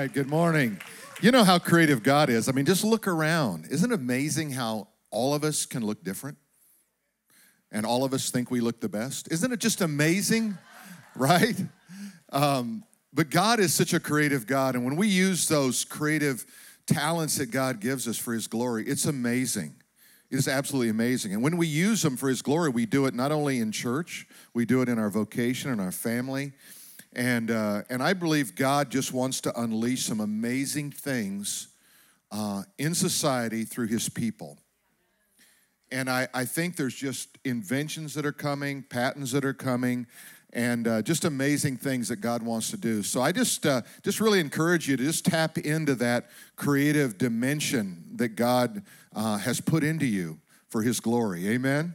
right, good morning. You know how creative God is. I mean, just look around. Isn't it amazing how all of us can look different? And all of us think we look the best? Isn't it just amazing? Right? Um, but God is such a creative God. And when we use those creative talents that God gives us for His glory, it's amazing. It is absolutely amazing. And when we use them for His glory, we do it not only in church, we do it in our vocation, in our family. And, uh, and I believe God just wants to unleash some amazing things uh, in society through his people. And I, I think there's just inventions that are coming, patents that are coming, and uh, just amazing things that God wants to do. So I just, uh, just really encourage you to just tap into that creative dimension that God uh, has put into you for his glory. Amen?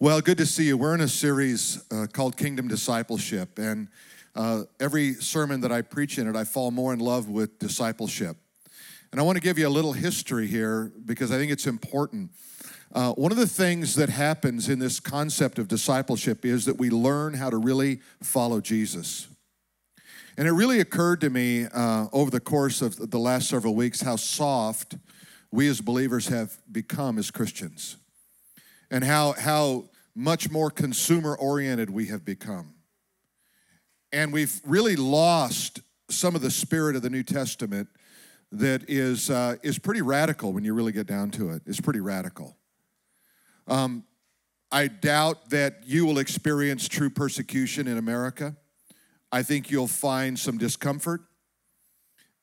Well, good to see you. We're in a series uh, called Kingdom Discipleship, and uh, every sermon that I preach in it, I fall more in love with discipleship. And I want to give you a little history here because I think it's important. Uh, one of the things that happens in this concept of discipleship is that we learn how to really follow Jesus. And it really occurred to me uh, over the course of the last several weeks how soft we as believers have become as Christians and how, how much more consumer oriented we have become. And we've really lost some of the spirit of the New Testament that is, uh, is pretty radical when you really get down to it. It's pretty radical. Um, I doubt that you will experience true persecution in America. I think you'll find some discomfort.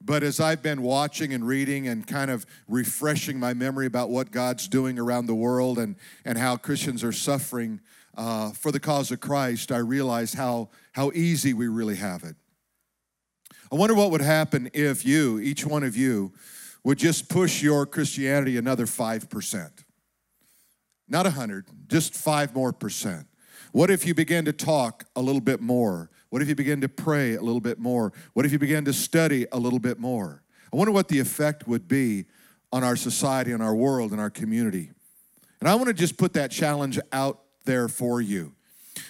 But as I've been watching and reading and kind of refreshing my memory about what God's doing around the world and, and how Christians are suffering uh, for the cause of Christ, I realize how, how easy we really have it. I wonder what would happen if you, each one of you, would just push your Christianity another 5%. Not 100, just 5 more percent. What if you began to talk a little bit more what if you begin to pray a little bit more? What if you begin to study a little bit more? I wonder what the effect would be on our society, on our world, and our community. And I want to just put that challenge out there for you.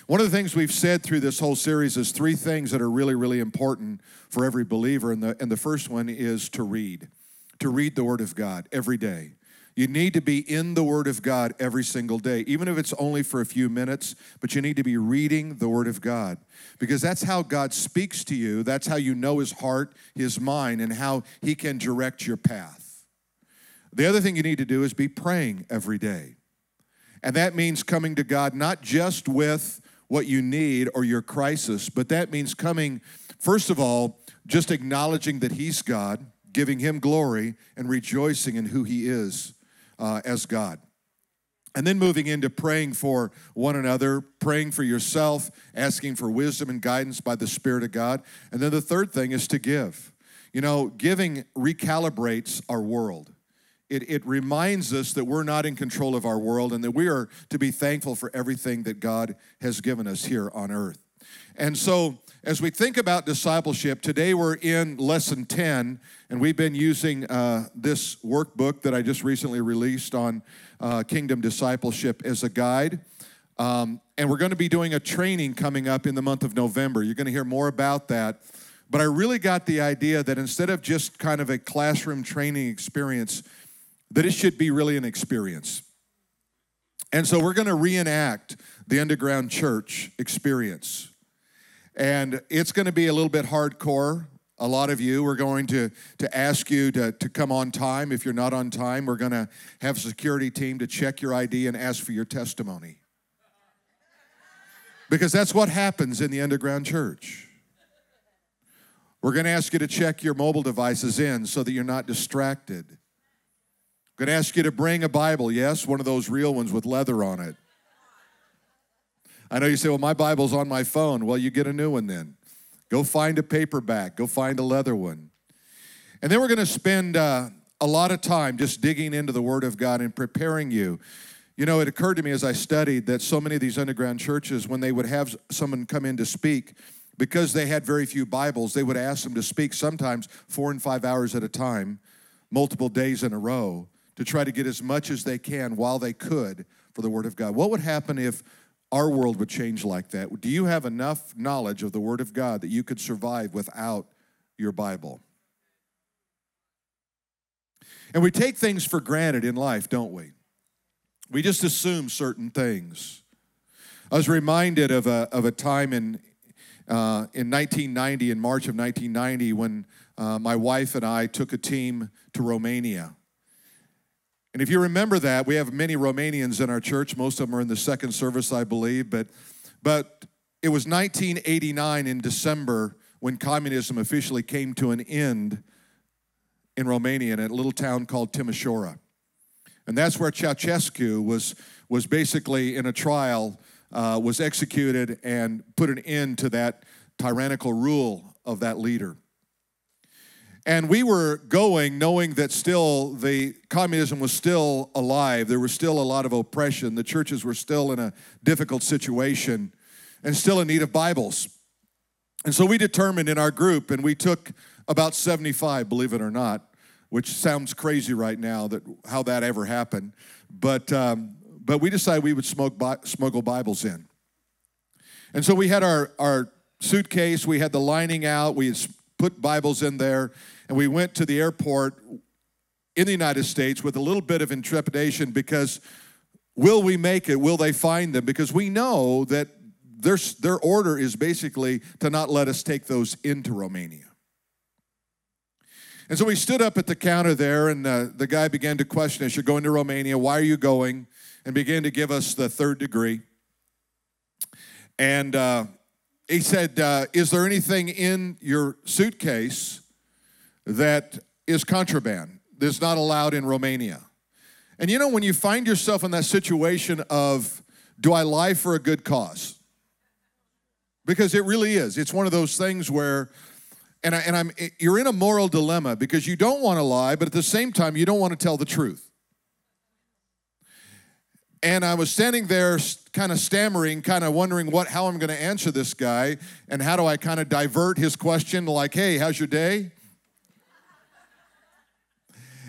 One of the things we've said through this whole series is three things that are really, really important for every believer. And the, and the first one is to read, to read the Word of God every day. You need to be in the Word of God every single day, even if it's only for a few minutes, but you need to be reading the Word of God because that's how God speaks to you. That's how you know His heart, His mind, and how He can direct your path. The other thing you need to do is be praying every day. And that means coming to God not just with what you need or your crisis, but that means coming, first of all, just acknowledging that He's God, giving Him glory, and rejoicing in who He is uh, as God. And then moving into praying for one another, praying for yourself, asking for wisdom and guidance by the Spirit of God. And then the third thing is to give. You know, giving recalibrates our world. It, it reminds us that we're not in control of our world and that we are to be thankful for everything that God has given us here on earth. And so, as we think about discipleship, today we're in lesson 10, and we've been using uh, this workbook that I just recently released on uh, kingdom discipleship as a guide. Um, and we're going to be doing a training coming up in the month of November. You're going to hear more about that. But I really got the idea that instead of just kind of a classroom training experience, that it should be really an experience. And so we're going to reenact the underground church experience. And it's going to be a little bit hardcore. A lot of you, we're going to, to ask you to, to come on time. If you're not on time, we're going to have a security team to check your ID and ask for your testimony. Because that's what happens in the underground church. We're going to ask you to check your mobile devices in so that you're not distracted. I'm going to ask you to bring a Bible, yes, one of those real ones with leather on it. I know you say, well, my Bible's on my phone. Well, you get a new one then. Go find a paperback, go find a leather one. And then we're going to spend uh, a lot of time just digging into the Word of God and preparing you. You know, it occurred to me as I studied that so many of these underground churches, when they would have someone come in to speak, because they had very few Bibles, they would ask them to speak sometimes four and five hours at a time, multiple days in a row, to try to get as much as they can while they could for the Word of God. What would happen if our world would change like that. Do you have enough knowledge of the Word of God that you could survive without your Bible. And we take things for granted in life, don't we? We just assume certain things. I was reminded of a, of a time in, uh, in 1990, in March of 1990, when uh, my wife and I took a team to Romania. And if you remember that, we have many Romanians in our church. Most of them are in the second service, I believe. But, but it was 1989 in December when communism officially came to an end in Romania in a little town called Timișoara. And that's where Ceausescu was, was basically in a trial, uh, was executed and put an end to that tyrannical rule of that leader. And we were going knowing that still the communism was still alive. There was still a lot of oppression. The churches were still in a difficult situation and still in need of Bibles. And so we determined in our group, and we took about 75, believe it or not, which sounds crazy right now that how that ever happened. But um, but we decided we would smoke smuggle Bibles in. And so we had our our suitcase, we had the lining out, we had put Bibles in there, and we went to the airport in the United States with a little bit of intrepidation because will we make it? Will they find them? Because we know that their, their order is basically to not let us take those into Romania. And so we stood up at the counter there, and uh, the guy began to question us You're going to Romania. Why are you going? And began to give us the third degree. And uh, he said, uh, Is there anything in your suitcase that is contraband, that's not allowed in Romania? And you know, when you find yourself in that situation of, Do I lie for a good cause? Because it really is. It's one of those things where and, I, and I'm, you're in a moral dilemma because you don't want to lie, but at the same time, you don't want to tell the truth. And I was standing there, kind of stammering, kind of wondering what, how I'm going to answer this guy, and how do I kind of divert his question, like, "Hey, how's your day?"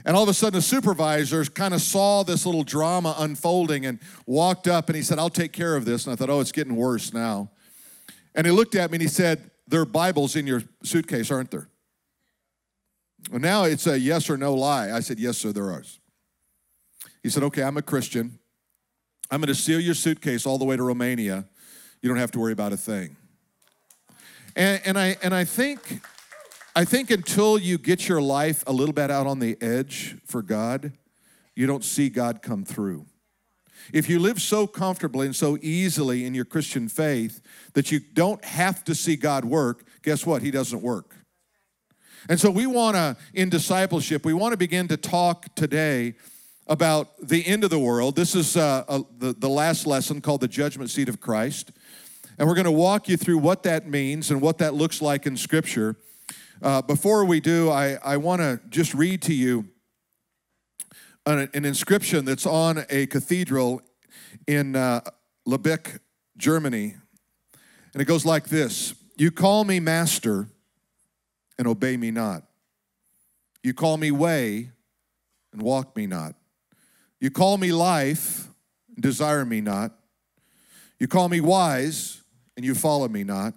And all of a sudden, the supervisor kind of saw this little drama unfolding and walked up and he said, I'll take care of this. And I thought, oh, it's getting worse now. And he looked at me and he said, there are Bibles in your suitcase, aren't there? Well, now it's a yes or no lie. I said, Yes, sir, there are. He said, Okay, I'm a Christian. I'm going to seal your suitcase all the way to Romania. You don't have to worry about a thing. And, and, I, and I think I think until you get your life a little bit out on the edge for God, you don't see God come through. If you live so comfortably and so easily in your Christian faith that you don't have to see God work, guess what? He doesn't work. And so we want to, in discipleship, we want to begin to talk today about the end of the world. This is uh, uh, the, the last lesson called the judgment seat of Christ. And we're going to walk you through what that means and what that looks like in Scripture. Uh, before we do, I, I want to just read to you an, an inscription that's on a cathedral in uh, Lübeck, Germany. And it goes like this You call me master and obey me not. You call me way and walk me not. You call me life desire me not. You call me wise and you follow me not.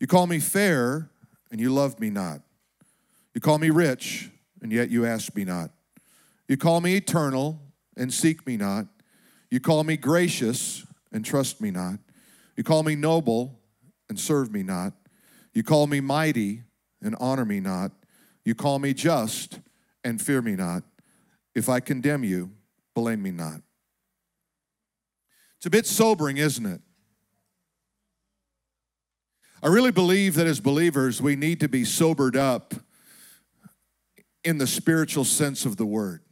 You call me fair and you love me not. You call me rich and yet you ask me not. You call me eternal and seek me not. You call me gracious and trust me not. You call me noble and serve me not. You call me mighty and honor me not. You call me just and fear me not. If I condemn you, blame me not. It's a bit sobering, isn't it? I really believe that as believers, we need to be sobered up in the spiritual sense of the word.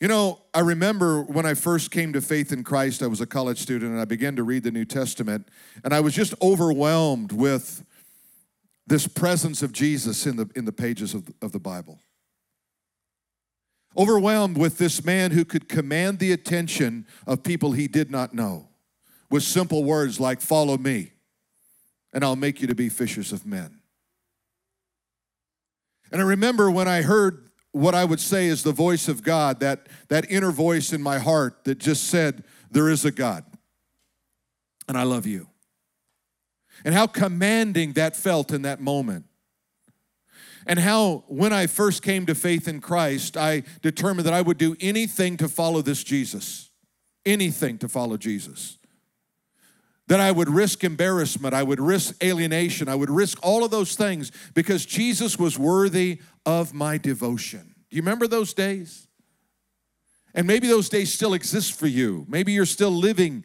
You know, I remember when I first came to faith in Christ, I was a college student and I began to read the New Testament, and I was just overwhelmed with this presence of Jesus in the, in the pages of, of the Bible. Overwhelmed with this man who could command the attention of people he did not know with simple words like, Follow me, and I'll make you to be fishers of men. And I remember when I heard what I would say is the voice of God, that, that inner voice in my heart that just said, There is a God, and I love you. and how commanding that felt in that moment. And how, when I first came to faith in Christ, I determined that I would do anything to follow this Jesus. Anything to follow Jesus. That I would risk embarrassment, I would risk alienation, I would risk all of those things because Jesus was worthy of my devotion. Do you remember those days? And maybe those days still exist for you. Maybe you're still living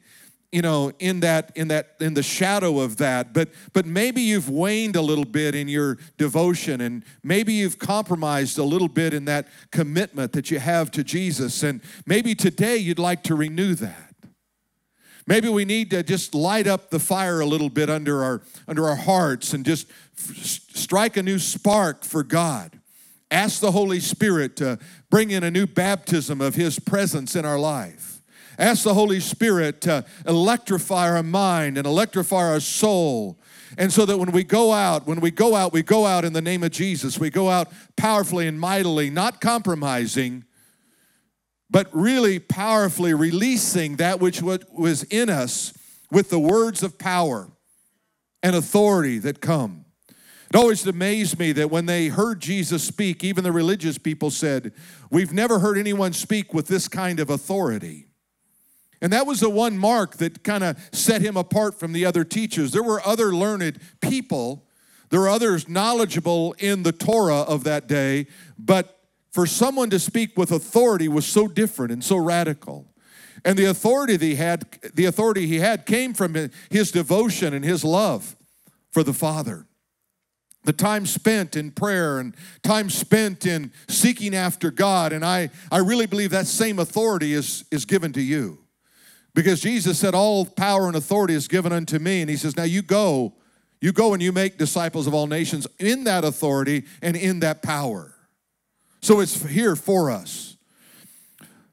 you know in that in that in the shadow of that but but maybe you've waned a little bit in your devotion and maybe you've compromised a little bit in that commitment that you have to Jesus. And maybe today you'd like to renew that. Maybe we need to just light up the fire a little bit under our under our hearts and just f- strike a new spark for God. Ask the holy spirit to bring in a new baptism of his presence in our life Ask the Holy Spirit to electrify our mind and electrify our soul. And so that when we go out, when we go out, we go out in the name of Jesus. We go out powerfully and mightily, not compromising, but really powerfully releasing that which was in us with the words of power and authority that come. It always amazed me that when they heard Jesus speak, even the religious people said, We've never heard anyone speak with this kind of authority. And that was the one mark that kind of set him apart from the other teachers. There were other learned people, there were others knowledgeable in the Torah of that day, but for someone to speak with authority was so different and so radical. And the authority that he had, the authority he had came from his devotion and his love for the Father. The time spent in prayer and time spent in seeking after God. And I, I really believe that same authority is, is given to you. Because Jesus said, All power and authority is given unto me. And he says, Now you go, you go and you make disciples of all nations in that authority and in that power. So it's here for us.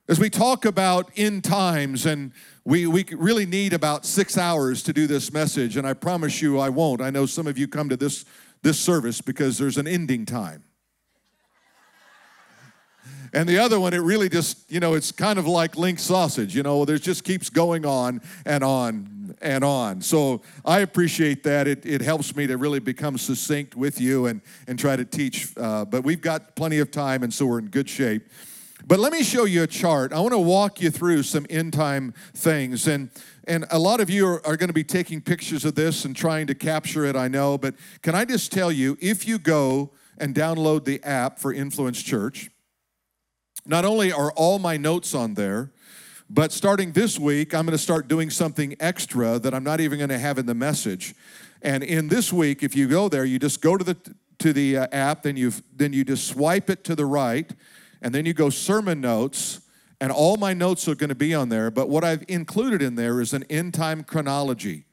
As we talk about end times, and we, we really need about six hours to do this message, and I promise you I won't. I know some of you come to this, this service because there's an ending time. And the other one, it really just, you know, it's kind of like link sausage, you know, there just keeps going on and on and on. So I appreciate that. It, it helps me to really become succinct with you and, and try to teach. Uh, but we've got plenty of time, and so we're in good shape. But let me show you a chart. I want to walk you through some end time things. And, and a lot of you are, are going to be taking pictures of this and trying to capture it, I know. But can I just tell you, if you go and download the app for Influence Church, not only are all my notes on there, but starting this week, I'm going to start doing something extra that I'm not even going to have in the message. And in this week, if you go there, you just go to the to the uh, app, then you then you just swipe it to the right, and then you go sermon notes, and all my notes are going to be on there. But what I've included in there is an end time chronology,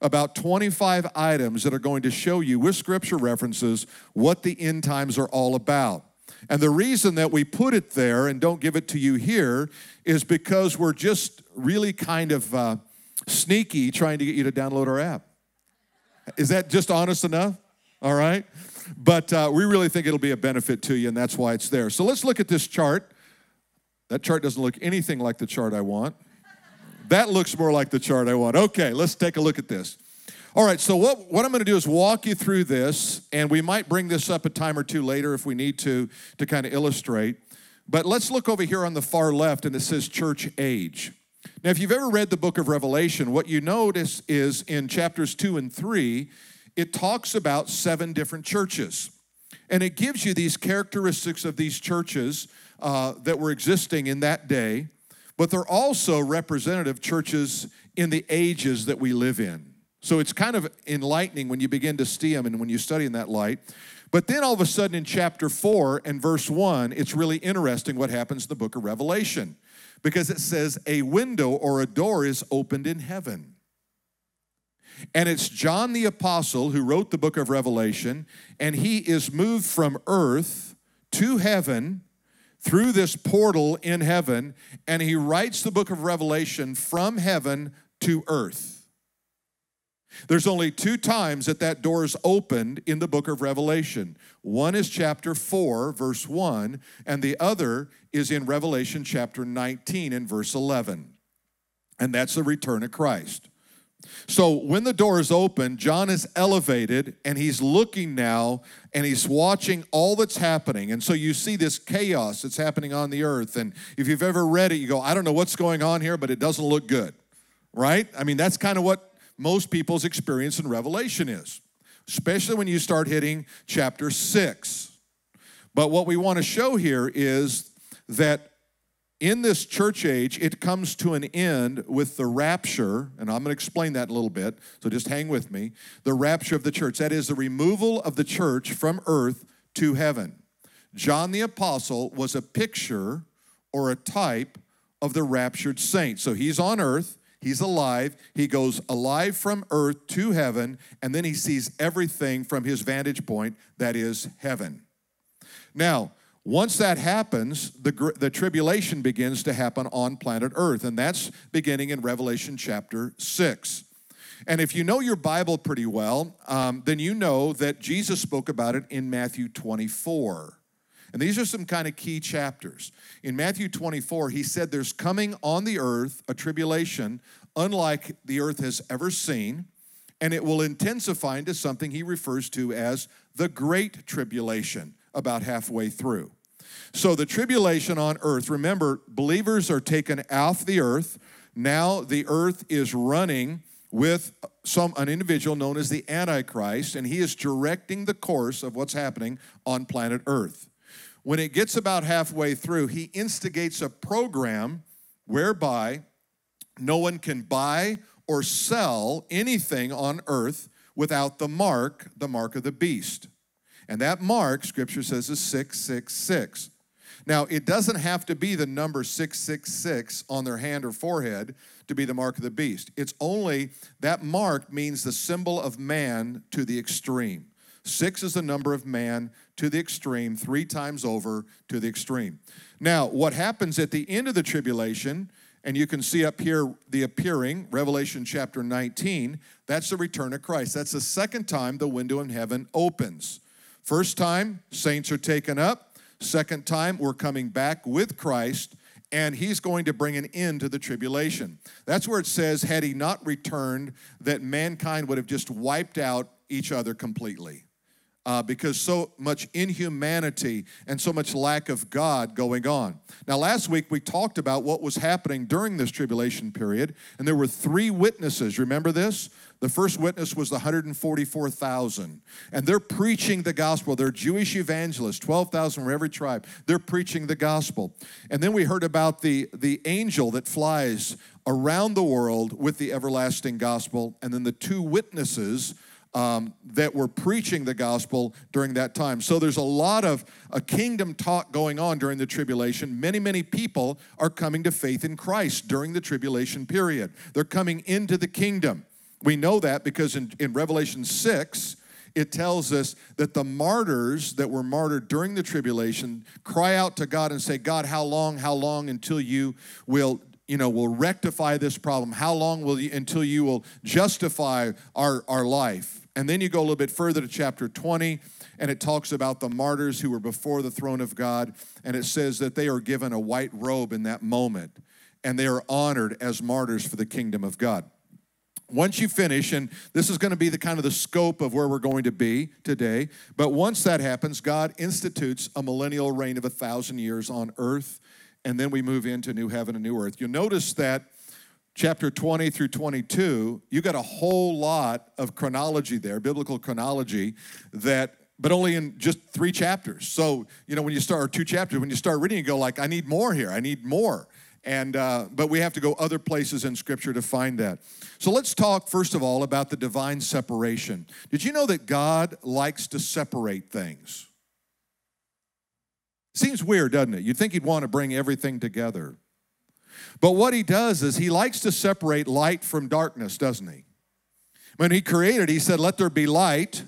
about 25 items that are going to show you with scripture references what the end times are all about. And the reason that we put it there and don't give it to you here is because we're just really kind of uh, sneaky trying to get you to download our app. Is that just honest enough? All right. But uh, we really think it'll be a benefit to you, and that's why it's there. So let's look at this chart. That chart doesn't look anything like the chart I want. That looks more like the chart I want. Okay, let's take a look at this. All right, so what, what I'm going to do is walk you through this, and we might bring this up a time or two later if we need to, to kind of illustrate. But let's look over here on the far left, and it says church age. Now, if you've ever read the book of Revelation, what you notice is in chapters two and three, it talks about seven different churches. And it gives you these characteristics of these churches uh, that were existing in that day, but they're also representative churches in the ages that we live in. So it's kind of enlightening when you begin to see them and when you study in that light. But then all of a sudden in chapter 4 and verse 1, it's really interesting what happens in the book of Revelation because it says, A window or a door is opened in heaven. And it's John the Apostle who wrote the book of Revelation, and he is moved from earth to heaven through this portal in heaven, and he writes the book of Revelation from heaven to earth. There's only two times that that door is opened in the book of Revelation. One is chapter 4, verse 1, and the other is in Revelation chapter 19 and verse 11. And that's the return of Christ. So when the door is open, John is elevated and he's looking now and he's watching all that's happening. And so you see this chaos that's happening on the earth. And if you've ever read it, you go, I don't know what's going on here, but it doesn't look good, right? I mean, that's kind of what most people's experience in Revelation is, especially when you start hitting chapter six. But what we want to show here is that in this church age, it comes to an end with the rapture, and I'm going to explain that a little bit, so just hang with me. The rapture of the church, that is the removal of the church from earth to heaven. John the Apostle was a picture or a type of the raptured saint. So he's on earth, he's alive, he goes alive from earth to heaven, and then he sees everything from his vantage point, that is heaven. Now, once that happens, the, the tribulation begins to happen on planet Earth, and that's beginning in Revelation chapter 6. And if you know your Bible pretty well, um, then you know that Jesus spoke about it in Matthew 24. And these are some kind of key chapters. In Matthew 24, he said there's coming on the earth a tribulation unlike the earth has ever seen, and it will intensify into something he refers to as the Great Tribulation about halfway through. So the tribulation on earth, remember, believers are taken off the earth. Now the earth is running with some an individual known as the antichrist and he is directing the course of what's happening on planet earth when it gets about halfway through he instigates a program whereby no one can buy or sell anything on earth without the mark the mark of the beast and that mark, scripture says, is 666. Now, it doesn't have to be the number 666 on their hand or forehead to be the mark of the beast. It's only that mark means the symbol of man to the extreme. Six is the number of man to the extreme, three times over to the extreme. Now, what happens at the end of the tribulation, and you can see up here the appearing, Revelation chapter 19, that's the return of Christ. That's the second time the window in heaven opens. First time, saints are taken up. Second time, we're coming back with Christ, and he's going to bring an end to the tribulation. That's where it says, had he not returned, that mankind would have just wiped out each other completely uh, because so much inhumanity and so much lack of God going on. Now, last week we talked about what was happening during this tribulation period, and there were three witnesses. Remember this? The first witness was the 144,000, and they're preaching the gospel. They're Jewish evangelists, 12,000 from every tribe. They're preaching the gospel. And then we heard about the, the angel that flies around the world with the everlasting gospel, and then the two witnesses um, that were preaching the gospel during that time. So there's a lot of a kingdom talk going on during the tribulation. Many, many people are coming to faith in Christ during the tribulation period. They're coming into the kingdom. We know that because in, in Revelation 6, it tells us that the martyrs that were martyred during the tribulation cry out to God and say, God, how long, how long until you will you know will rectify this problem how long will you until you will justify our our life and then you go a little bit further to chapter 20, and it talks about the martyrs who were before the throne of God, and it says that they are given a white robe in that moment, and they are honored as martyrs for the kingdom of God. Once you finish, and this is going to be the kind of the scope of where we're going to be today, but once that happens, God institutes a millennial reign of a thousand years on earth, and then we move into new heaven and new earth. You'll notice that chapter 20 through 22, you got a whole lot of chronology there, biblical chronology, that but only in just three chapters. So, you know, when you start, two chapters, when you start reading, you go like, I need more here, I need more. And, uh, but we have to go other places in Scripture to find that. So let's talk, first of all, about the divine separation. Did you know that God likes to separate things? Seems weird, doesn't it? You'd think He'd want to bring everything together. But what he does is he likes to separate light from darkness, doesn't he? When he created, he said, Let there be light,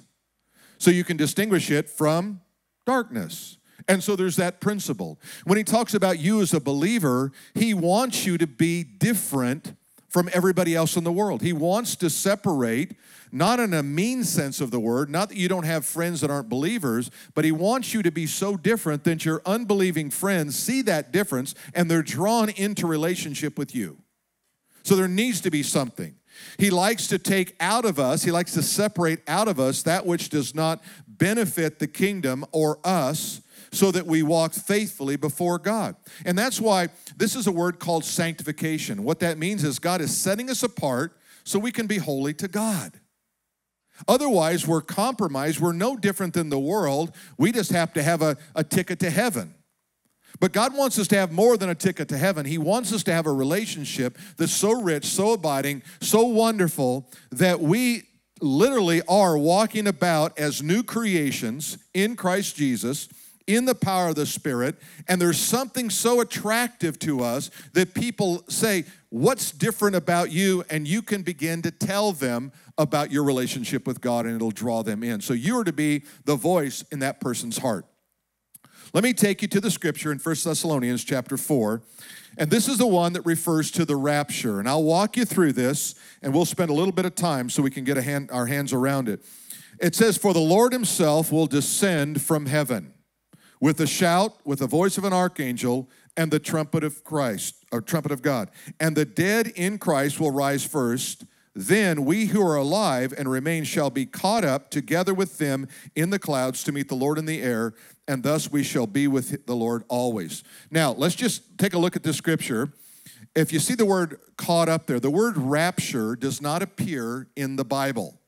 so you can distinguish it from darkness. And so there's that principle. When he talks about you as a believer, he wants you to be different from everybody else in the world. He wants to separate not in a mean sense of the word, not that you don't have friends that aren't believers, but He wants you to be so different that your unbelieving friends see that difference and they're drawn into relationship with you. So there needs to be something. He likes to take out of us, he likes to separate out of us that which does not benefit the kingdom or us so that we walk faithfully before God. And that's why this is a word called sanctification. What that means is God is setting us apart so we can be holy to God. Otherwise, we're compromised. We're no different than the world. We just have to have a, a ticket to heaven. But God wants us to have more than a ticket to heaven. He wants us to have a relationship that's so rich, so abiding, so wonderful that we literally are walking about as new creations in Christ Jesus in the power of the Spirit, and there's something so attractive to us that people say, What's different about you? And you can begin to tell them about your relationship with God, and it'll draw them in. So you are to be the voice in that person's heart. Let me take you to the scripture in 1 Thessalonians chapter 4. And this is the one that refers to the rapture. And I'll walk you through this, and we'll spend a little bit of time so we can get hand, our hands around it. It says, For the Lord himself will descend from heaven with a shout, with the voice of an archangel, and the trumpet of Christ, or trumpet of God. And the dead in Christ will rise first. Then we who are alive and remain shall be caught up together with them in the clouds to meet the Lord in the air, and thus we shall be with the Lord always. Now, let's just take a look at this scripture. If you see the word caught up there, the word rapture does not appear in the Bible.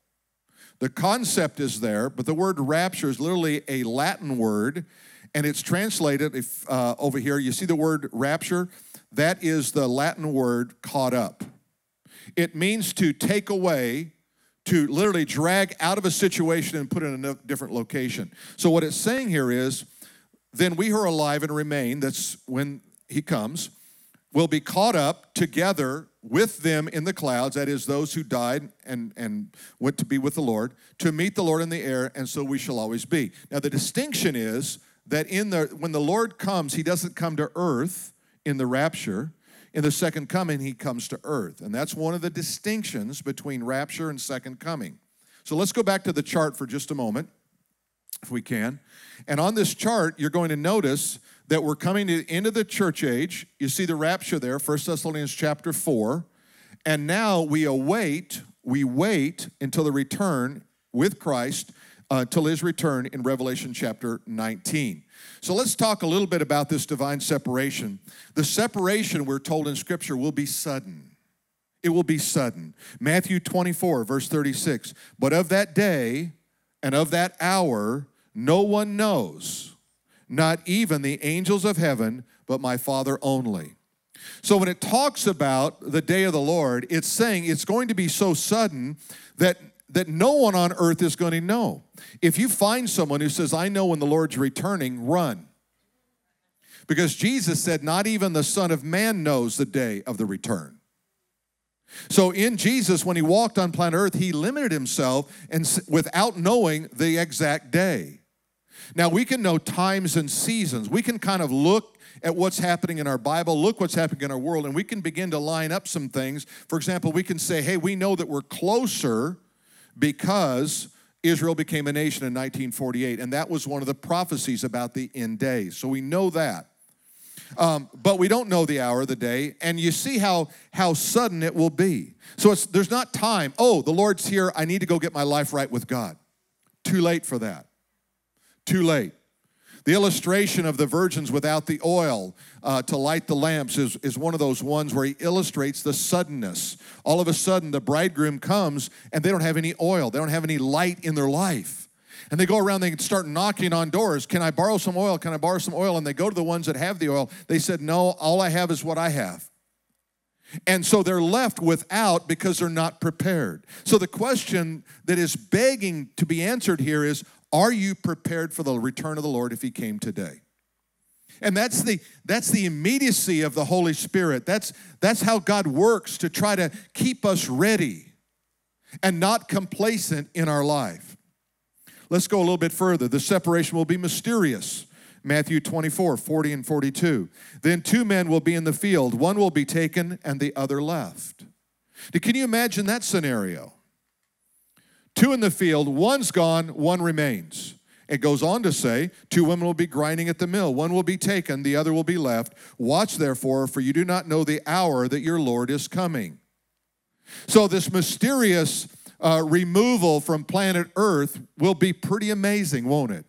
The concept is there, but the word rapture is literally a Latin word, and it's translated if, uh, over here. You see the word rapture? That is the Latin word caught up. It means to take away, to literally drag out of a situation and put in a different location. So, what it's saying here is, then we who are alive and remain, that's when he comes, will be caught up together with them in the clouds, that is, those who died and, and went to be with the Lord, to meet the Lord in the air, and so we shall always be. Now, the distinction is that in the when the Lord comes, he doesn't come to earth in the rapture in the second coming, he comes to earth. And that's one of the distinctions between rapture and second coming. So let's go back to the chart for just a moment, if we can. And on this chart, you're going to notice that we're coming to the end of the church age. You see the rapture there, 1 Thessalonians chapter 4. And now we await, we wait until the return with Christ, uh, till his return in Revelation chapter 19. So let's talk a little bit about this divine separation. The separation, we're told in Scripture, will be sudden. It will be sudden. Matthew 24, verse 36. But of that day and of that hour, no one knows, not even the angels of heaven, but my Father only. So when it talks about the day of the Lord, it's saying it's going to be so sudden that that no one on earth is going to know. If you find someone who says, I know when the Lord's returning, run. Because Jesus said, Not even the Son of Man knows the day of the return. So in Jesus, when he walked on planet Earth, he limited himself and without knowing the exact day. Now we can know times and seasons. We can kind of look at what's happening in our Bible, look what's happening in our world, and we can begin to line up some things. For example, we can say, hey, we know that we're closer because Israel became a nation in 1948, and that was one of the prophecies about the end days. So we know that. Um, but we don't know the hour, of the day, and you see how how sudden it will be. So it's there's not time. Oh, the Lord's here. I need to go get my life right with God. Too late for that. Too late. The illustration of the virgins without the oil uh, to light the lamps is, is one of those ones where he illustrates the suddenness. All of a sudden, the bridegroom comes and they don't have any oil, they don't have any light in their life. And they go around, they start knocking on doors. Can I borrow some oil? Can I borrow some oil? And they go to the ones that have the oil. They said, No, all I have is what I have. And so they're left without because they're not prepared. So the question that is begging to be answered here is are you prepared for the return of the Lord if he came today? And that's the that's the immediacy of the Holy Spirit. That's that's how God works to try to keep us ready and not complacent in our life. Let's go a little bit further. The separation will be mysterious. Matthew 24, 40 and 42. Then two men will be in the field, one will be taken and the other left. Now, can you imagine that scenario? Two in the field, one's gone, one remains. It goes on to say, Two women will be grinding at the mill. One will be taken, the other will be left. Watch therefore, for you do not know the hour that your Lord is coming. So, this mysterious uh, removal from planet Earth will be pretty amazing, won't it?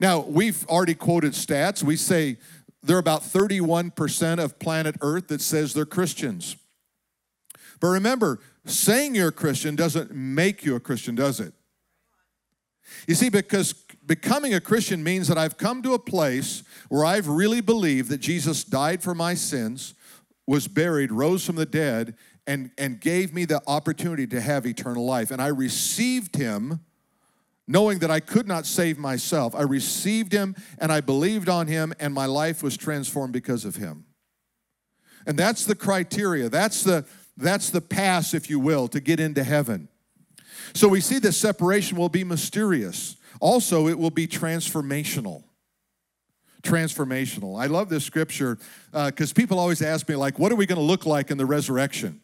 Now, we've already quoted stats. We say there are about 31% of planet Earth that says they're Christians. But remember, saying you're a Christian doesn't make you a Christian, does it? You see, because becoming a Christian means that I've come to a place where I've really believed that Jesus died for my sins, was buried, rose from the dead, and, and gave me the opportunity to have eternal life. And I received him knowing that I could not save myself. I received him and I believed on him, and my life was transformed because of him. And that's the criteria. That's the that's the pass, if you will, to get into heaven. So we see that separation will be mysterious. Also, it will be transformational. Transformational. I love this scripture because uh, people always ask me, like, what are we going to look like in the resurrection?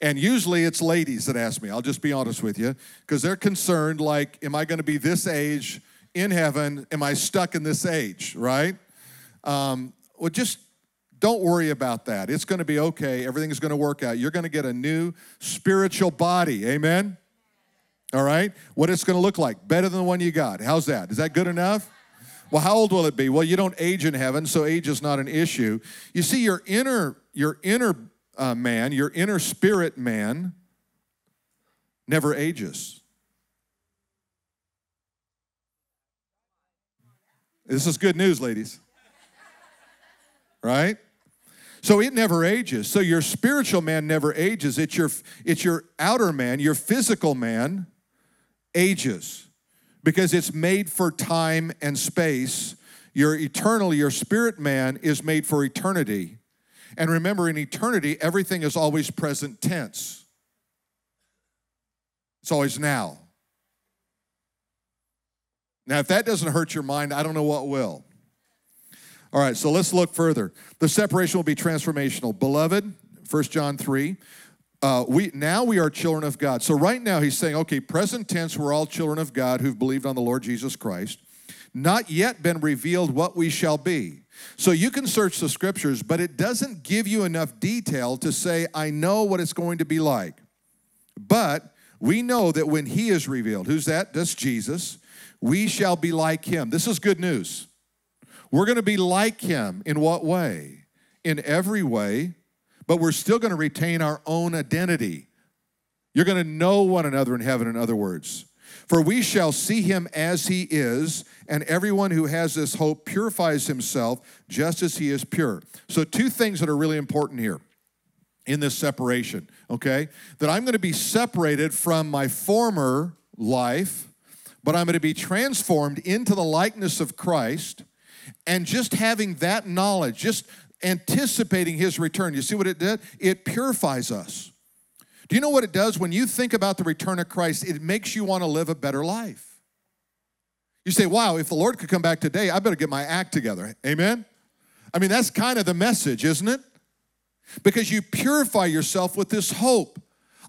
And usually it's ladies that ask me, I'll just be honest with you, because they're concerned, like, am I going to be this age in heaven? Am I stuck in this age, right? Um, well, just don't worry about that. It's going to be okay. Everything's going to work out. You're going to get a new spiritual body. Amen? All right? What it's going to look like. Better than the one you got. How's that? Is that good enough? Well, how old will it be? Well, you don't age in heaven, so age is not an issue. You see, your inner, your inner uh, man, your inner spirit man, never ages. This is good news, ladies. Right? So it never ages. So your spiritual man never ages. It's your, it's your outer man, your physical man ages because it's made for time and space. Your eternal, your spirit man is made for eternity. And remember, in eternity, everything is always present tense. It's always now. Now, if that doesn't hurt your mind, I don't know what will. All right, so let's look further. The separation will be transformational. Beloved, 1 John 3, uh, we now we are children of God. So right now he's saying, okay, present tense, we're all children of God who've believed on the Lord Jesus Christ. Not yet been revealed what we shall be. So you can search the scriptures, but it doesn't give you enough detail to say, I know what it's going to be like. But we know that when he is revealed, who's that? That's Jesus. We shall be like him. This is good news. We're going to be like him in what way? In every way, but we're still going to retain our own identity. You're going to know one another in heaven, in other words. For we shall see him as he is, and everyone who has this hope purifies himself just as he is pure. So, two things that are really important here in this separation, okay? That I'm going to be separated from my former life, but I'm going to be transformed into the likeness of Christ and just having that knowledge, just anticipating his return, you see what it did? It purifies us. Do you know what it does when you think about the return of Christ? It makes you want to live a better life. You say, wow, if the Lord could come back today, I better get my act together. Amen? I mean, that's kind of the message, isn't it? Because you purify yourself with this hope.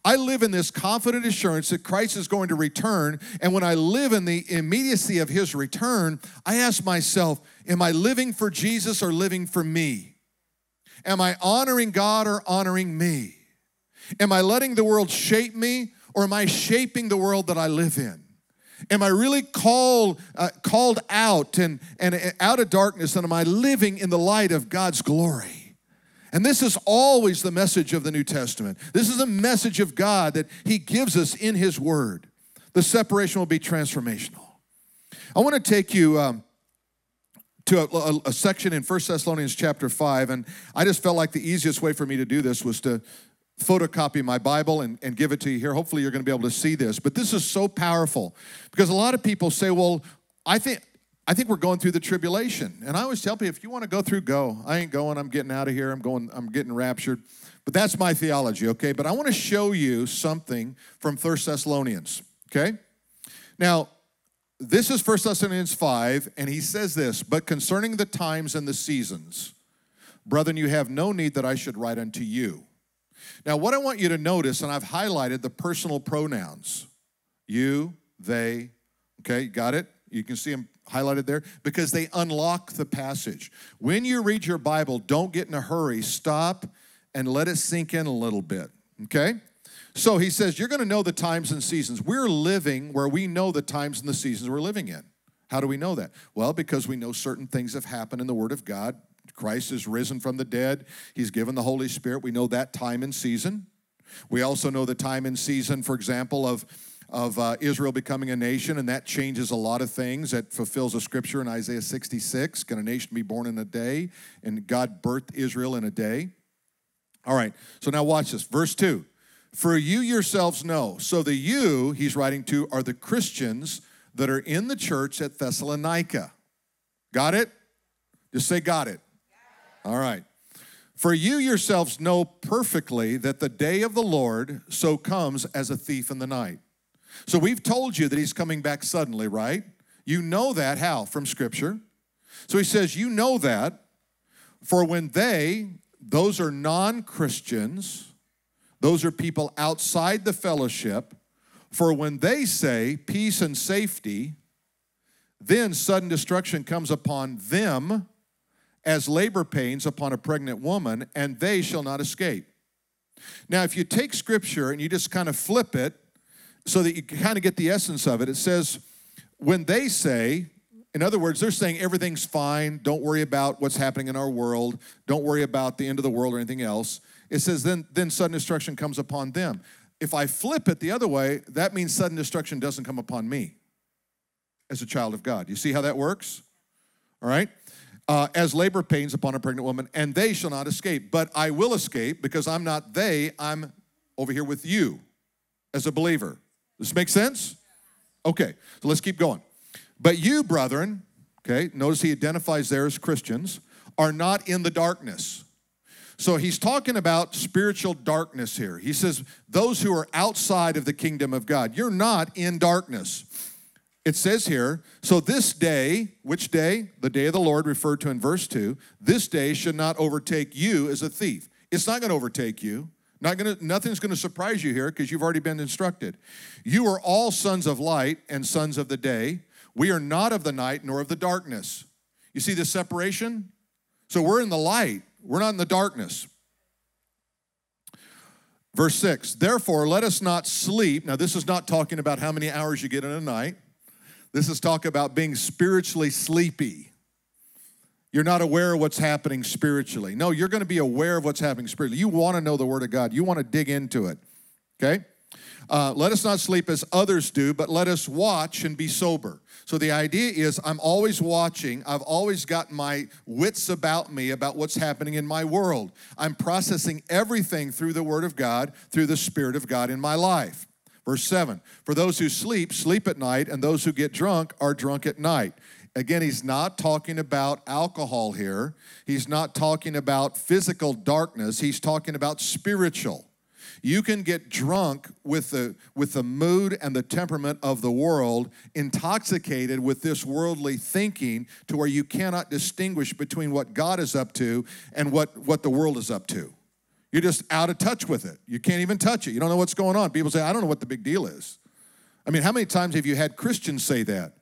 I live in this confident assurance that Christ is going to return. And when I live in the immediacy of his return, I ask myself, am I living for Jesus or living for me? Am I honoring God or honoring me? Am I letting the world shape me or am I shaping the world that I live in? Am I really called, uh, called out and, and out of darkness and am I living in the light of God's glory? And this is always the message of the New Testament. This is a message of God that He gives us in His Word. The separation will be transformational. I want to take you um, to a, a, a, section in 1 Thessalonians chapter 5, and I just felt like the easiest way for me to do this was to photocopy my Bible and, and give it to you here. Hopefully, you're going to be able to see this. But this is so powerful because a lot of people say, well, I think I think we're going through the tribulation. And I always tell people if you want to go through, go. I ain't going, I'm getting out of here, I'm going, I'm getting raptured. But that's my theology, okay? But I want to show you something from First Thessalonians, okay? Now, this is First Thessalonians 5, and he says this, but concerning the times and the seasons, brethren, you have no need that I should write unto you. Now, what I want you to notice, and I've highlighted the personal pronouns you, they, okay, got it? You can see them highlighted there because they unlock the passage. When you read your Bible, don't get in a hurry. Stop and let it sink in a little bit, okay? So he says, You're going to know the times and seasons. We're living where we know the times and the seasons we're living in. How do we know that? Well, because we know certain things have happened in the Word of God. Christ is risen from the dead, He's given the Holy Spirit. We know that time and season. We also know the time and season, for example, of of uh, Israel becoming a nation, and that changes a lot of things. That fulfills a scripture in Isaiah 66 Can a nation be born in a day? And God birthed Israel in a day. All right, so now watch this. Verse 2 For you yourselves know. So the you he's writing to are the Christians that are in the church at Thessalonica. Got it? Just say, got it. All right. For you yourselves know perfectly that the day of the Lord so comes as a thief in the night. So we've told you that he's coming back suddenly, right? You know that how? From Scripture. So he says, You know that, for when they, those are non Christians, those are people outside the fellowship, for when they say peace and safety, then sudden destruction comes upon them as labor pains upon a pregnant woman, and they shall not escape. Now, if you take scripture and you just kind of flip it so that you kind of get the essence of it. It says, when they say, in other words, they're saying everything's fine, don't worry about what's happening in our world, don't worry about the end of the world or anything else. It says, then, then sudden destruction comes upon them. If I flip it the other way, that means sudden destruction doesn't come upon me as a child of God. You see how that works? All right? Uh, as labor pains upon a pregnant woman, and they shall not escape. But I will escape because I'm not they, I'm over here with you as a believer. Does this make sense? Okay, so let's keep going. But you, brethren, okay, notice he identifies there as Christians, are not in the darkness. So he's talking about spiritual darkness here. He says, those who are outside of the kingdom of God, you're not in darkness. It says here, so this day, which day? The day of the Lord, referred to in verse 2, this day should not overtake you as a thief. It's not going to overtake you. Not gonna, nothing's going to surprise you here because you've already been instructed. You are all sons of light and sons of the day. We are not of the night nor of the darkness. You see the separation? So we're in the light, we're not in the darkness. Verse 6 Therefore, let us not sleep. Now, this is not talking about how many hours you get in a night. This is talking about being spiritually sleepy. You're not aware of what's happening spiritually. No, you're going to be aware of what's happening spiritually. You want to know the Word of God, you want to dig into it. Okay? Uh, let us not sleep as others do, but let us watch and be sober. So the idea is I'm always watching. I've always got my wits about me about what's happening in my world. I'm processing everything through the Word of God, through the Spirit of God in my life. Verse 7 For those who sleep, sleep at night, and those who get drunk are drunk at night. Again, he's not talking about alcohol here. He's not talking about physical darkness. He's talking about spiritual. You can get drunk with the, with the mood and the temperament of the world, intoxicated with this worldly thinking to where you cannot distinguish between what God is up to and what, what the world is up to. You're just out of touch with it. You can't even touch it. You don't know what's going on. People say, I don't know what the big deal is. I mean, how many times have you had Christians say that?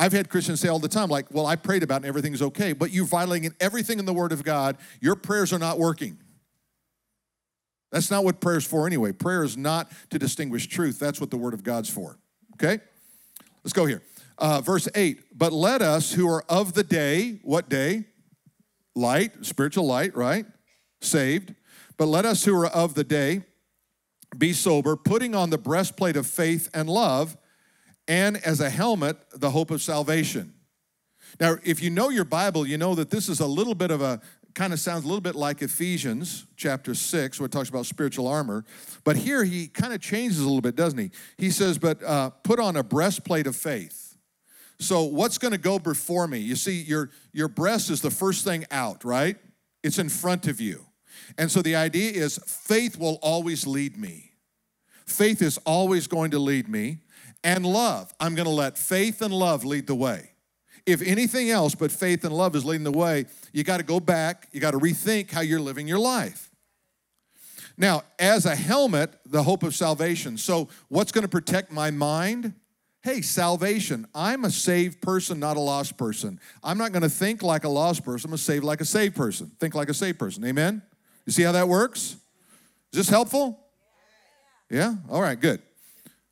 I've had Christians say all the time, like, well, I prayed about and everything's okay, but you're violating everything in the Word of God. Your prayers are not working. That's not what prayer's for anyway. Prayer is not to distinguish truth. That's what the Word of God's for. Okay? Let's go here. Uh, verse 8, but let us who are of the day, what day? Light, spiritual light, right? Saved. But let us who are of the day be sober, putting on the breastplate of faith and love and as a helmet, the hope of salvation. Now, if you know your Bible, you know that this is a little bit of a kind of sounds a little bit like Ephesians chapter 6, where it talks about spiritual armor. But here he kind of changes a little bit, doesn't he? He says, But uh, put on a breastplate of faith. So, what's going to go before me? You see, your, your breast is the first thing out, right? It's in front of you. And so the idea is faith will always lead me. Faith is always going to lead me and love. I'm going to let faith and love lead the way. If anything else but faith and love is leading the way, you got to go back, you got to rethink how you're living your life. Now, as a helmet, the hope of salvation. So, what's going to protect my mind? Hey, salvation. I'm a saved person, not a lost person. I'm not going to think like a lost person. I'm going to save like a saved person. Think like a saved person. Amen? You see how that works? Is this helpful? Yeah? All right, good.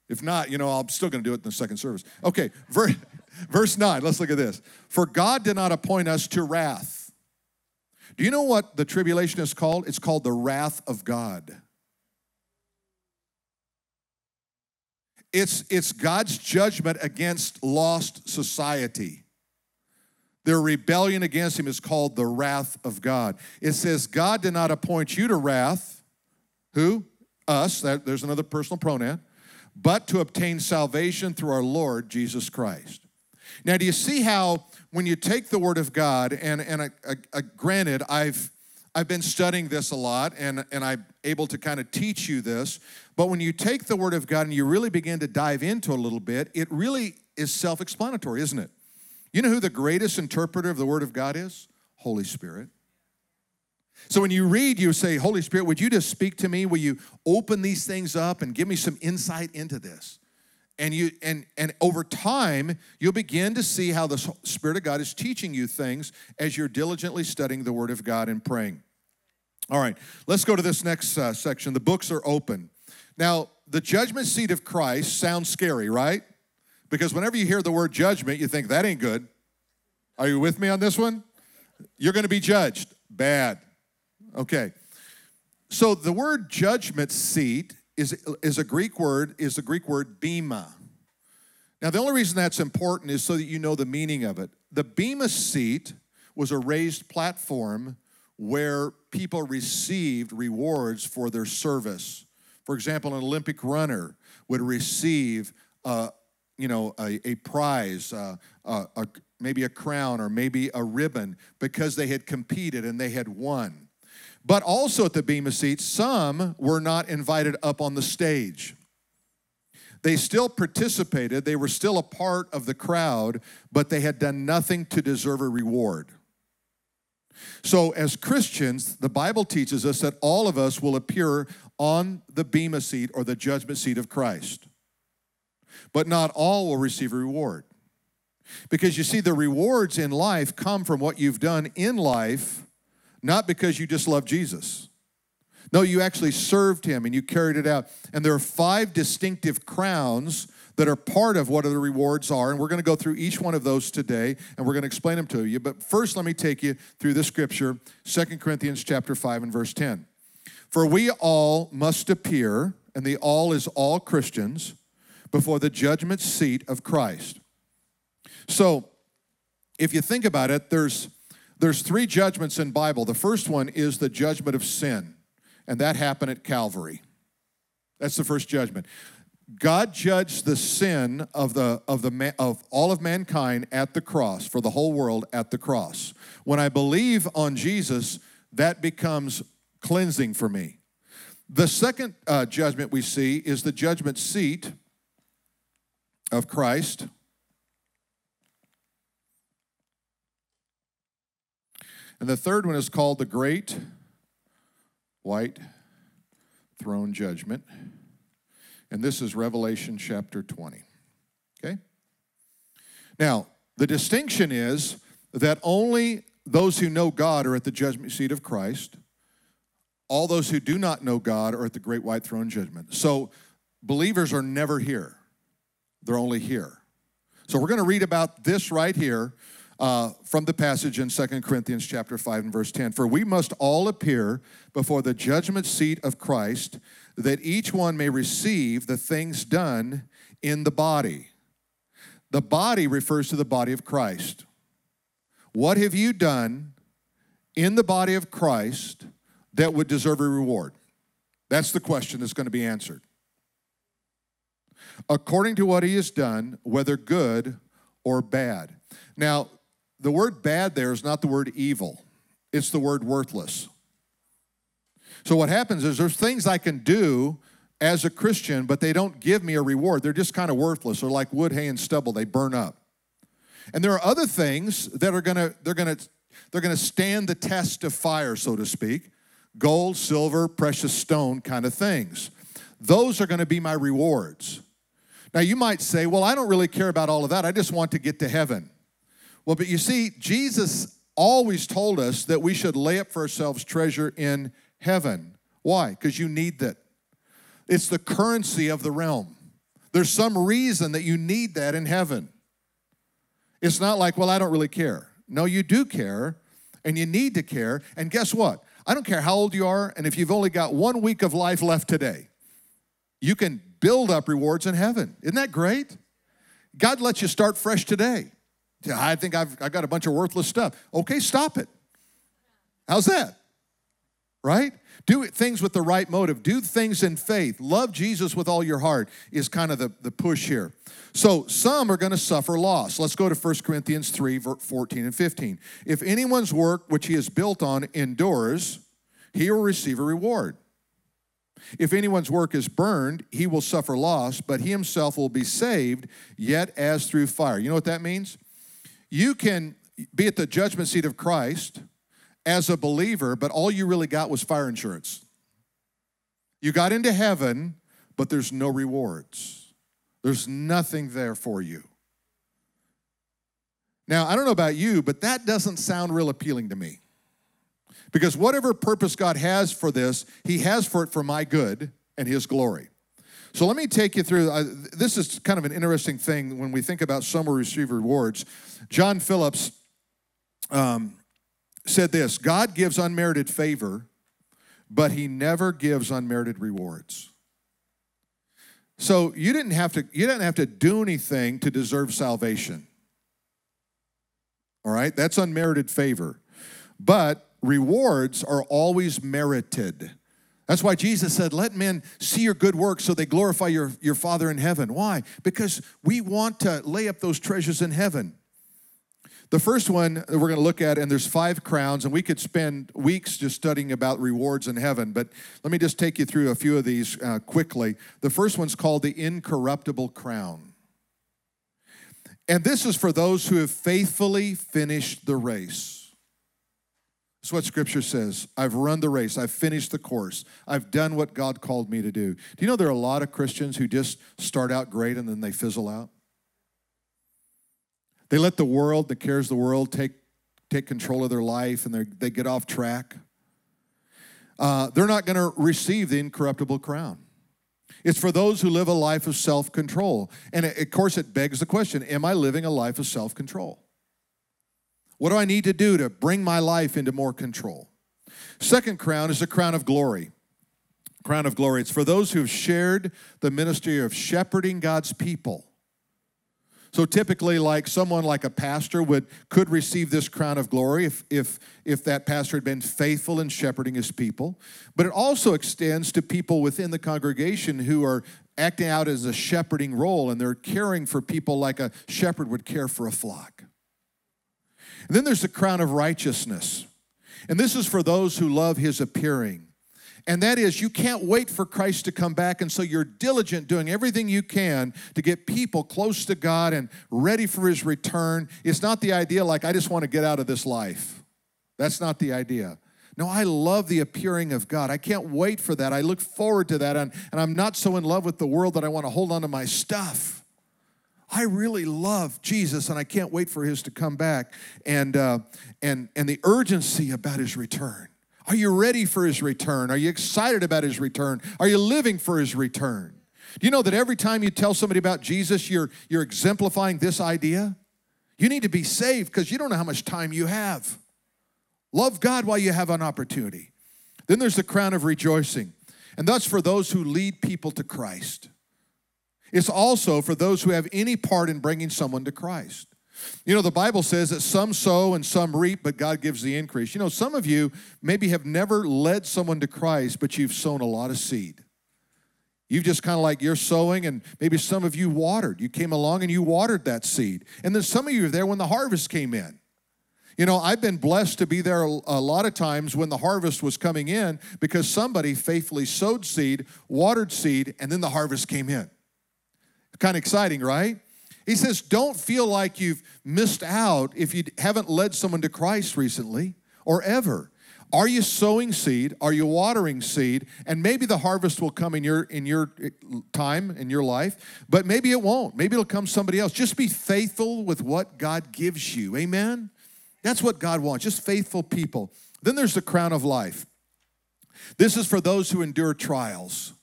If not, you know, I'm still going to do it in the second service. Okay, verse, verse 9, let's look at this. For God did not appoint us to wrath. Do you know what the tribulation is called? It's called the wrath of God. It's, it's God's judgment against lost society. Their rebellion against him is called the wrath of God. It says, God did not appoint you to wrath. Who? Us. That, there's another personal pronoun. But to obtain salvation through our Lord Jesus Christ. Now, do you see how when you take the Word of God, and, and I, granted, I've, I've been studying this a lot and, and I'm able to kind of teach you this, but when you take the Word of God and you really begin to dive into a little bit, it really is self explanatory, isn't it? You know who the greatest interpreter of the Word of God is? Holy Spirit. So when you read, you say, Holy Spirit, would you just speak to me? Will you open these things up and give me some insight into this? And you and and over time, you'll begin to see how the Spirit of God is teaching you things as you're diligently studying the Word of God and praying. All right, let's go to this next uh, section. The books are open. Now, the judgment seat of Christ sounds scary, right? Because whenever you hear the word judgment, you think that ain't good. Are you with me on this one? You're going to be judged. Bad. Okay. So the word judgment seat is, is a Greek word, is the Greek word bema. Now, the only reason that's important is so that you know the meaning of it. The bema seat was a raised platform where people received rewards for their service. For example, an Olympic runner would receive a, you know, a, a prize, uh, uh, a, maybe a crown or maybe a ribbon because they had competed and they had won. But also at the Bema seat, some were not invited up on the stage. They still participated, they were still a part of the crowd, but they had done nothing to deserve a reward. So, as Christians, the Bible teaches us that all of us will appear on the Bema seat or the judgment seat of Christ but not all will receive a reward. Because you see, the rewards in life come from what you've done in life, not because you just love Jesus. No, you actually served him and you carried it out. And there are five distinctive crowns that are part of what the rewards are. And we're going to go through each one of those today and we're going to explain them to you. But first, let me take you through the scripture, Second Corinthians chapter 5 and verse 10. For we all must appear, and the all is all Christians before the judgment seat of Christ. So, if you think about it, there's there's three judgments in Bible. The first one is the judgment of sin, and that happened at Calvary. That's the first judgment. God judged the sin of the of the of all of mankind at the cross for the whole world at the cross. When I believe on Jesus, that becomes cleansing for me. The second uh, judgment we see is the judgment seat of Christ. And the third one is called the Great White Throne Judgment. And this is Revelation chapter 20. Okay? Now, the distinction is that only those who know God are at the judgment seat of Christ. All those who do not know God are at the great white throne judgment. So believers are never here. They're only here. So we're going to read about this right here uh, from the passage in 2 Corinthians chapter 5 and verse 10. For we must all appear before the judgment seat of Christ, that each one may receive the things done in the body. The body refers to the body of Christ. What have you done in the body of Christ that would deserve a reward? That's the question that's going to be answered according to what he has done, whether good or bad. Now, the word bad there is not the word evil, it's the word worthless. So, what happens is there's things I can do as a Christian, but they don't give me a reward. They're just kind of worthless. They're like wood, hay, and stubble, they burn up. And there are other things that are gonna, they're gonna, they're gonna stand the test of fire, so to speak gold, silver, precious stone kind of things. Those are gonna be my rewards. Now, you might say, well, I don't really care about all of that. I just want to get to heaven. Well, but you see, Jesus always told us that we should lay up for ourselves treasure in heaven. Why? Because you need that. It's the currency of the realm. There's some reason that you need that in heaven. It's not like, well, I don't really care. No, you do care, and you need to care. And guess what? I don't care how old you are, and if you've only got one week of life left today, you can build up rewards in heaven. Isn't that great? God lets you start fresh today. I think I've, I've got a bunch of worthless stuff. Okay, stop it. How's that? Right? Do things with the right motive. Do things in faith. Love Jesus with all your heart is kind of the, the push here. So some are going to suffer loss. Let's go to 1 Corinthians 3 14 and 15. If anyone's work which he has built on endures, he will receive a reward. If anyone's work is burned, he will suffer loss, but he himself will be saved, yet as through fire. You know what that means? You can be at the judgment seat of Christ as a believer, but all you really got was fire insurance. You got into heaven, but there's no rewards. There's nothing there for you. Now, I don't know about you, but that doesn't sound real appealing to me. Because whatever purpose God has for this, He has for it for my good and His glory. So let me take you through. Uh, this is kind of an interesting thing when we think about will receive rewards. John Phillips um, said this God gives unmerited favor, but He never gives unmerited rewards. So you didn't have to you didn't have to do anything to deserve salvation. All right? That's unmerited favor. But rewards are always merited. That's why Jesus said, Let men see your good works so they glorify your, your Father in heaven. Why? Because we want to lay up those treasures in heaven. The first one that we're going to look at, and there's five crowns, and we could spend weeks just studying about rewards in heaven, but let me just take you through a few of these uh, quickly. The first one's called the incorruptible crown. And this is for those who have faithfully finished the race. That's what Scripture says. I've run the race. I've finished the course. I've done what God called me to do. Do you know there are a lot of Christians who just start out great and then they fizzle out? They let the world, the cares of the world, take, take control of their life and they get off track. Uh, they're not going to receive the incorruptible crown. It's for those who live a life of self control. And of course, it begs the question Am I living a life of self control? What do I need to do to bring my life into more control? Second crown is the crown of glory. Crown of glory. It's for those who have shared the ministry of shepherding God's people. So typically, like someone like a pastor would could receive this crown of glory if if if that pastor had been faithful in shepherding his people. But it also extends to people within the congregation who are acting out as a shepherding role and they're caring for people like a shepherd would care for a flock. And then there's the crown of righteousness. And this is for those who love his appearing. And that is, you can't wait for Christ to come back. And so you're diligent doing everything you can to get people close to God and ready for his return. It's not the idea like, I just want to get out of this life. That's not the idea. No, I love the appearing of God. I can't wait for that. I look forward to that. And, and I'm not so in love with the world that I want to hold on to my stuff. I really love Jesus and I can't wait for his to come back and, uh, and, and the urgency about his return. Are you ready for his return? Are you excited about his return? Are you living for his return? Do you know that every time you tell somebody about Jesus, you're, you're exemplifying this idea? You need to be saved because you don't know how much time you have. Love God while you have an opportunity. Then there's the crown of rejoicing, and that's for those who lead people to Christ. It's also for those who have any part in bringing someone to Christ. You know, the Bible says that some sow and some reap, but God gives the increase. You know, some of you maybe have never led someone to Christ, but you've sown a lot of seed. You've just kind of like you're sowing, and maybe some of you watered. You came along and you watered that seed. And then some of you are there when the harvest came in. You know, I've been blessed to be there a lot of times when the harvest was coming in because somebody faithfully sowed seed, watered seed, and then the harvest came in. Kind of exciting, right? He says, don't feel like you've missed out if you haven't led someone to Christ recently or ever. Are you sowing seed? Are you watering seed? And maybe the harvest will come in your in your eh, time in your life, but maybe it won't. Maybe it'll come somebody else. Just be faithful with what God gives you. Amen. That's what God wants. Just faithful people. Then there's the crown of life. This is for those who endure trials.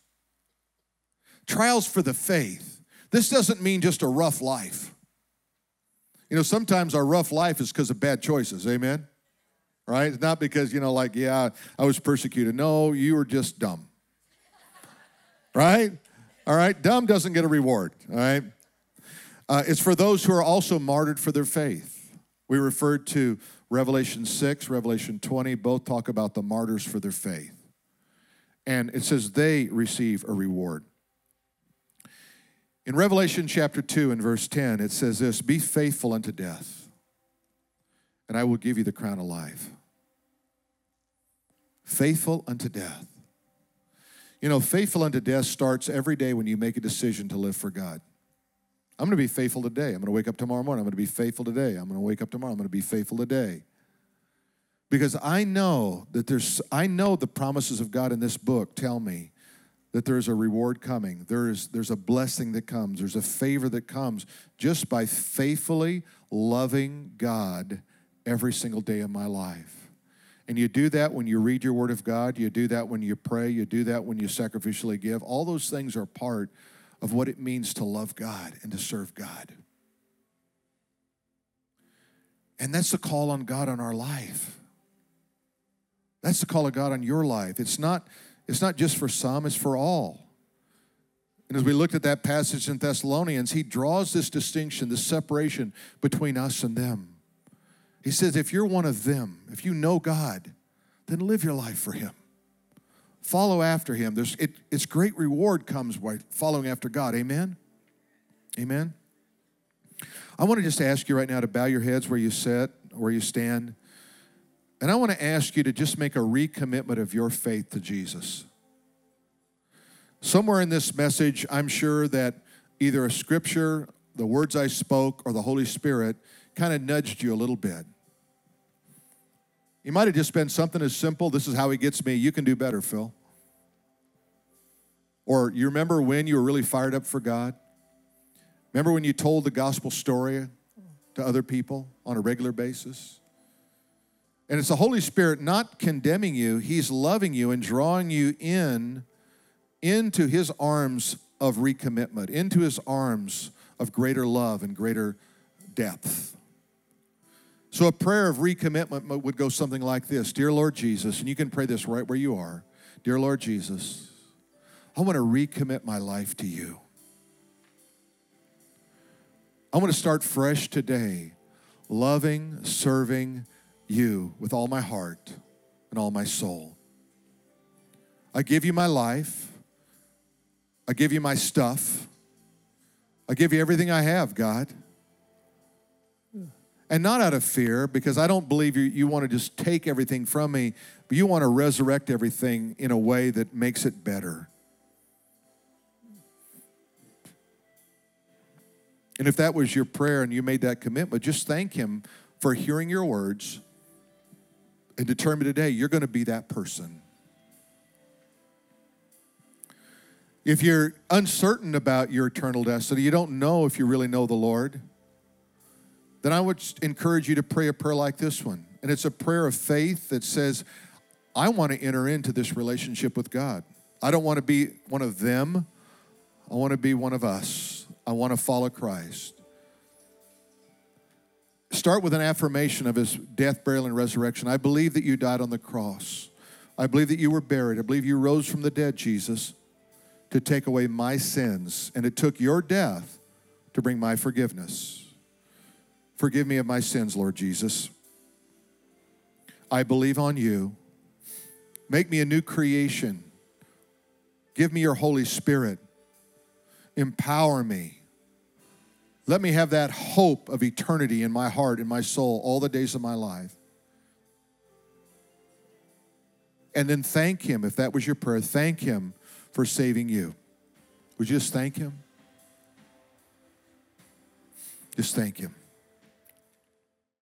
Trials for the faith. This doesn't mean just a rough life. You know, sometimes our rough life is because of bad choices. Amen? Right? It's not because, you know, like, yeah, I was persecuted. No, you were just dumb. right? All right? Dumb doesn't get a reward. All right? Uh, it's for those who are also martyred for their faith. We referred to Revelation 6, Revelation 20, both talk about the martyrs for their faith. And it says they receive a reward. In Revelation chapter 2 and verse 10, it says this Be faithful unto death, and I will give you the crown of life. Faithful unto death. You know, faithful unto death starts every day when you make a decision to live for God. I'm going to be faithful today. I'm going to wake up tomorrow morning. I'm going to be faithful today. I'm going to wake up tomorrow. I'm going to be faithful today. Because I know that there's, I know the promises of God in this book tell me that there's a reward coming. There's, there's a blessing that comes. There's a favor that comes just by faithfully loving God every single day of my life. And you do that when you read your word of God. You do that when you pray. You do that when you sacrificially give. All those things are part of what it means to love God and to serve God. And that's the call on God on our life. That's the call of God on your life. It's not, it's not just for some, it's for all. And as we looked at that passage in Thessalonians, he draws this distinction, this separation between us and them. He says, if you're one of them, if you know God, then live your life for him. Follow after him. There's, it, it's great reward comes by following after God. Amen? Amen? I want to just ask you right now to bow your heads where you sit, where you stand. And I want to ask you to just make a recommitment of your faith to Jesus. Somewhere in this message, I'm sure that either a scripture, the words I spoke, or the Holy Spirit kind of nudged you a little bit. It might have just been something as simple this is how he gets me. You can do better, Phil. Or you remember when you were really fired up for God? Remember when you told the gospel story to other people on a regular basis? And it's the Holy Spirit not condemning you, He's loving you and drawing you in into His arms of recommitment, into His arms of greater love and greater depth. So a prayer of recommitment would go something like this Dear Lord Jesus, and you can pray this right where you are. Dear Lord Jesus, I want to recommit my life to you. I want to start fresh today, loving, serving you with all my heart and all my soul. I give you my life. I give you my stuff. I give you everything I have, God. And not out of fear, because I don't believe you, you want to just take everything from me, but you want to resurrect everything in a way that makes it better. And if that was your prayer and you made that commitment, just thank Him for hearing your words and determine today you're going to be that person. If you're uncertain about your eternal destiny, you don't know if you really know the Lord then I would encourage you to pray a prayer like this one. And it's a prayer of faith that says, I want to enter into this relationship with God. I don't want to be one of them. I want to be one of us. I want to follow Christ. Start with an affirmation of his death, burial, and resurrection. I believe that you died on the cross. I believe that you were buried. I believe you rose from the dead, Jesus, to take away my sins. And it took your death to bring my forgiveness. Forgive me of my sins, Lord Jesus. I believe on you. Make me a new creation. Give me your Holy Spirit. Empower me. Let me have that hope of eternity in my heart, in my soul, all the days of my life. And then thank Him, if that was your prayer, thank Him for saving you. Would you just thank Him? Just thank Him.